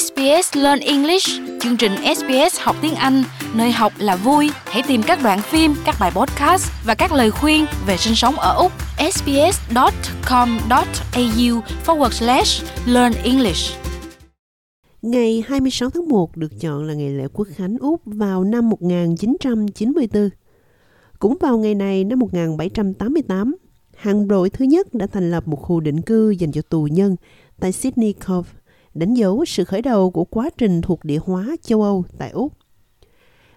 SBS Learn English, chương trình SBS học tiếng Anh, nơi học là vui. Hãy tìm các đoạn phim, các bài podcast và các lời khuyên về sinh sống ở Úc. sbs.com.au forward slash learn English. Ngày 26 tháng 1 được chọn là ngày lễ quốc khánh Úc vào năm 1994. Cũng vào ngày này năm 1788, hạm đội thứ nhất đã thành lập một khu định cư dành cho tù nhân tại Sydney Cove, đánh dấu sự khởi đầu của quá trình thuộc địa hóa châu Âu tại Úc.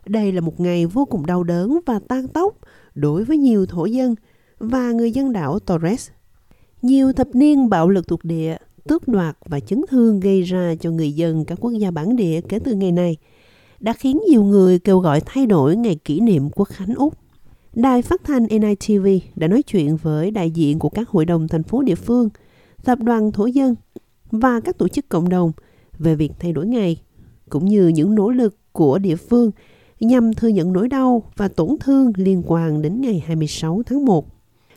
Đây là một ngày vô cùng đau đớn và tan tóc đối với nhiều thổ dân và người dân đảo Torres. Nhiều thập niên bạo lực thuộc địa, tước đoạt và chấn thương gây ra cho người dân các quốc gia bản địa kể từ ngày này đã khiến nhiều người kêu gọi thay đổi ngày kỷ niệm quốc khánh Úc. Đài phát thanh NITV đã nói chuyện với đại diện của các hội đồng thành phố địa phương, tập đoàn thổ dân và các tổ chức cộng đồng về việc thay đổi ngày, cũng như những nỗ lực của địa phương nhằm thừa nhận nỗi đau và tổn thương liên quan đến ngày 26 tháng 1.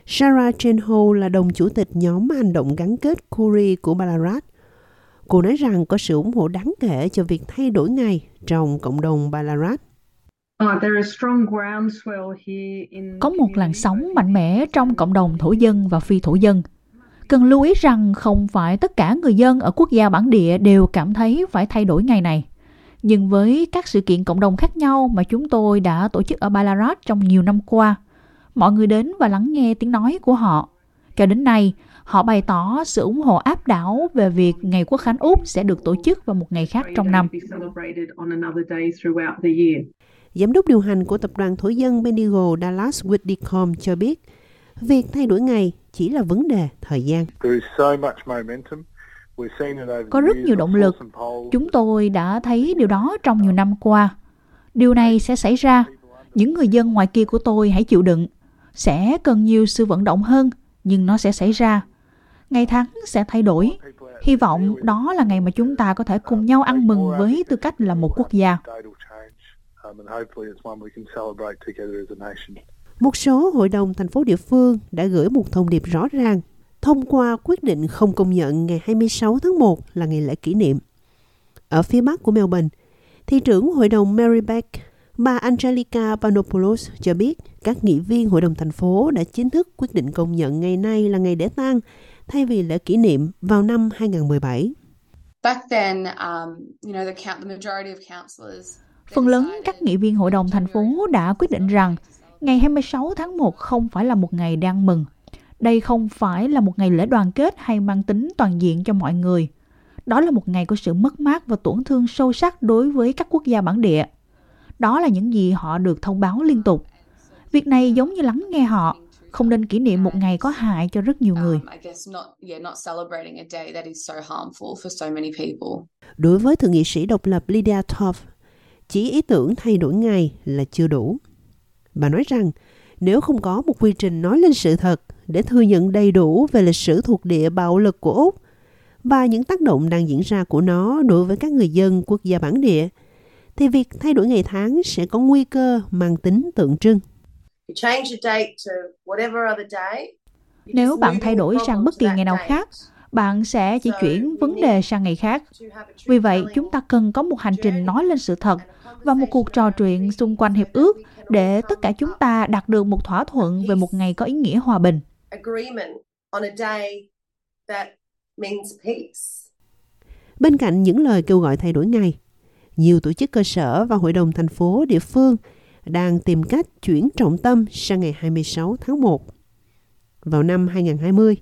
Sarah Chenho là đồng chủ tịch nhóm hành động gắn kết Kuri của Ballarat. Cô nói rằng có sự ủng hộ đáng kể cho việc thay đổi ngày trong cộng đồng Ballarat. Có một làn sóng mạnh mẽ trong cộng đồng thổ dân và phi thổ dân. Cần lưu ý rằng không phải tất cả người dân ở quốc gia bản địa đều cảm thấy phải thay đổi ngày này. Nhưng với các sự kiện cộng đồng khác nhau mà chúng tôi đã tổ chức ở Ballarat trong nhiều năm qua, mọi người đến và lắng nghe tiếng nói của họ. Cho đến nay, họ bày tỏ sự ủng hộ áp đảo về việc Ngày Quốc khánh Úc sẽ được tổ chức vào một ngày khác trong năm. Giám đốc điều hành của tập đoàn thổ dân Bendigo Dallas Whitcomb cho biết, việc thay đổi ngày chỉ là vấn đề thời gian. Có rất nhiều động lực. Chúng tôi đã thấy điều đó trong nhiều năm qua. Điều này sẽ xảy ra. Những người dân ngoài kia của tôi hãy chịu đựng. Sẽ cần nhiều sự vận động hơn, nhưng nó sẽ xảy ra. Ngày tháng sẽ thay đổi. Hy vọng đó là ngày mà chúng ta có thể cùng nhau ăn mừng với tư cách là một quốc gia. Một số hội đồng thành phố địa phương đã gửi một thông điệp rõ ràng thông qua quyết định không công nhận ngày 26 tháng 1 là ngày lễ kỷ niệm. Ở phía bắc của Melbourne, thị trưởng hội đồng Mary Beck, bà Angelica Panopoulos cho biết các nghị viên hội đồng thành phố đã chính thức quyết định công nhận ngày nay là ngày để tang thay vì lễ kỷ niệm vào năm 2017. Phần lớn các nghị viên hội đồng thành phố đã quyết định rằng ngày 26 tháng 1 không phải là một ngày đang mừng. Đây không phải là một ngày lễ đoàn kết hay mang tính toàn diện cho mọi người. Đó là một ngày của sự mất mát và tổn thương sâu sắc đối với các quốc gia bản địa. Đó là những gì họ được thông báo liên tục. Việc này giống như lắng nghe họ, không nên kỷ niệm một ngày có hại cho rất nhiều người. Đối với thượng nghị sĩ độc lập Lydia Toff, chỉ ý tưởng thay đổi ngày là chưa đủ. Bà nói rằng nếu không có một quy trình nói lên sự thật để thừa nhận đầy đủ về lịch sử thuộc địa bạo lực của Úc và những tác động đang diễn ra của nó đối với các người dân quốc gia bản địa, thì việc thay đổi ngày tháng sẽ có nguy cơ mang tính tượng trưng. Nếu bạn thay đổi sang bất kỳ ngày nào khác, bạn sẽ chỉ chuyển vấn đề sang ngày khác. Vì vậy, chúng ta cần có một hành trình nói lên sự thật và một cuộc trò chuyện xung quanh hiệp ước để tất cả chúng ta đạt được một thỏa thuận về một ngày có ý nghĩa hòa bình. Bên cạnh những lời kêu gọi thay đổi ngày, nhiều tổ chức cơ sở và hội đồng thành phố địa phương đang tìm cách chuyển trọng tâm sang ngày 26 tháng 1. Vào năm 2020,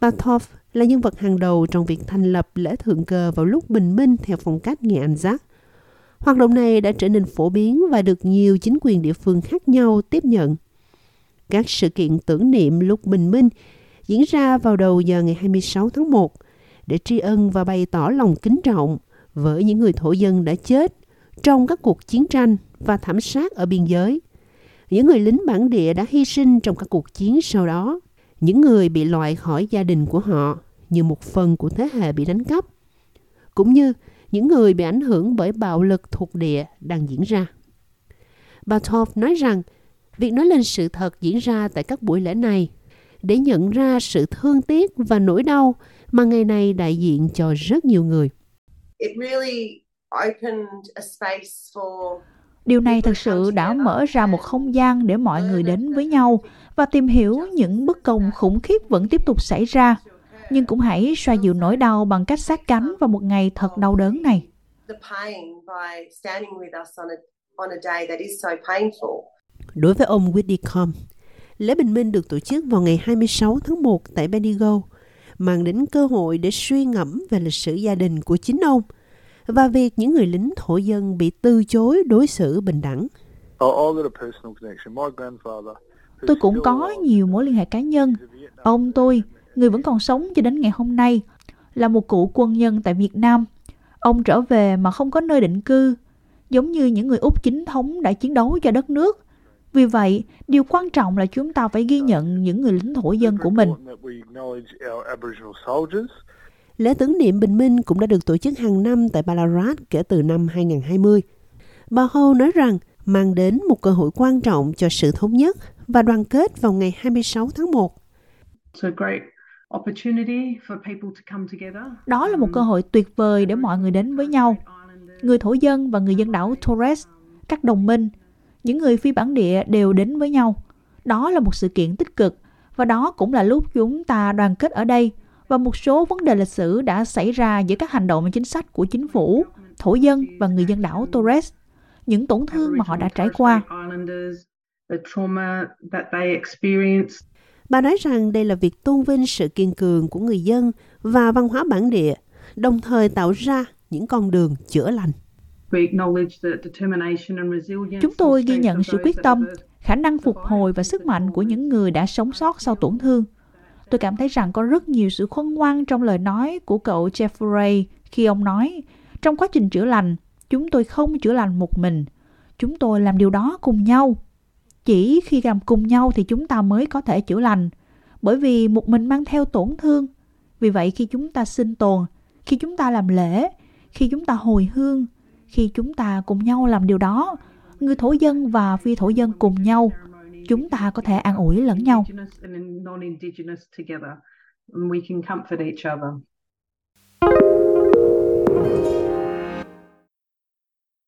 bà Toff là nhân vật hàng đầu trong việc thành lập lễ thượng cờ vào lúc bình minh theo phong cách nghệ Anh giác. Hoạt động này đã trở nên phổ biến và được nhiều chính quyền địa phương khác nhau tiếp nhận. Các sự kiện tưởng niệm lúc bình minh diễn ra vào đầu giờ ngày 26 tháng 1 để tri ân và bày tỏ lòng kính trọng với những người thổ dân đã chết trong các cuộc chiến tranh và thảm sát ở biên giới. Những người lính bản địa đã hy sinh trong các cuộc chiến sau đó. Những người bị loại khỏi gia đình của họ như một phần của thế hệ bị đánh cắp. Cũng như những người bị ảnh hưởng bởi bạo lực thuộc địa đang diễn ra. Bà Toff nói rằng việc nói lên sự thật diễn ra tại các buổi lễ này để nhận ra sự thương tiếc và nỗi đau mà ngày này đại diện cho rất nhiều người. Điều này thực sự đã mở ra một không gian để mọi người đến với nhau và tìm hiểu những bất công khủng khiếp vẫn tiếp tục xảy ra. Nhưng cũng hãy xoa dịu nỗi đau bằng cách sát cánh vào một ngày thật đau đớn này. Đối với ông Whitcomb, lễ bình minh được tổ chức vào ngày 26 tháng 1 tại Bendigo, mang đến cơ hội để suy ngẫm về lịch sử gia đình của chính ông và việc những người lính thổ dân bị từ chối đối xử bình đẳng. Tôi cũng có nhiều mối liên hệ cá nhân. Ông tôi, người vẫn còn sống cho đến ngày hôm nay, là một cựu quân nhân tại Việt Nam. Ông trở về mà không có nơi định cư, giống như những người Úc chính thống đã chiến đấu cho đất nước. Vì vậy, điều quan trọng là chúng ta phải ghi nhận những người lính thổ dân của mình. Lễ tưởng niệm bình minh cũng đã được tổ chức hàng năm tại Ballarat kể từ năm 2020. Bà Ho nói rằng mang đến một cơ hội quan trọng cho sự thống nhất và đoàn kết vào ngày 26 tháng 1. Đó là một cơ hội tuyệt vời để mọi người đến với nhau. Người thổ dân và người dân đảo Torres, các đồng minh, những người phi bản địa đều đến với nhau. Đó là một sự kiện tích cực và đó cũng là lúc chúng ta đoàn kết ở đây và một số vấn đề lịch sử đã xảy ra giữa các hành động và chính sách của chính phủ, thổ dân và người dân đảo Torres, những tổn thương mà họ đã trải qua. Bà nói rằng đây là việc tôn vinh sự kiên cường của người dân và văn hóa bản địa, đồng thời tạo ra những con đường chữa lành. Chúng tôi ghi nhận sự quyết tâm, khả năng phục hồi và sức mạnh của những người đã sống sót sau tổn thương. Tôi cảm thấy rằng có rất nhiều sự khôn ngoan trong lời nói của cậu Jeffrey khi ông nói, trong quá trình chữa lành, chúng tôi không chữa lành một mình. Chúng tôi làm điều đó cùng nhau. Chỉ khi làm cùng nhau thì chúng ta mới có thể chữa lành. Bởi vì một mình mang theo tổn thương. Vì vậy khi chúng ta sinh tồn, khi chúng ta làm lễ, khi chúng ta hồi hương, khi chúng ta cùng nhau làm điều đó, người thổ dân và phi thổ dân cùng nhau – chúng ta có thể an ủi lẫn nhau.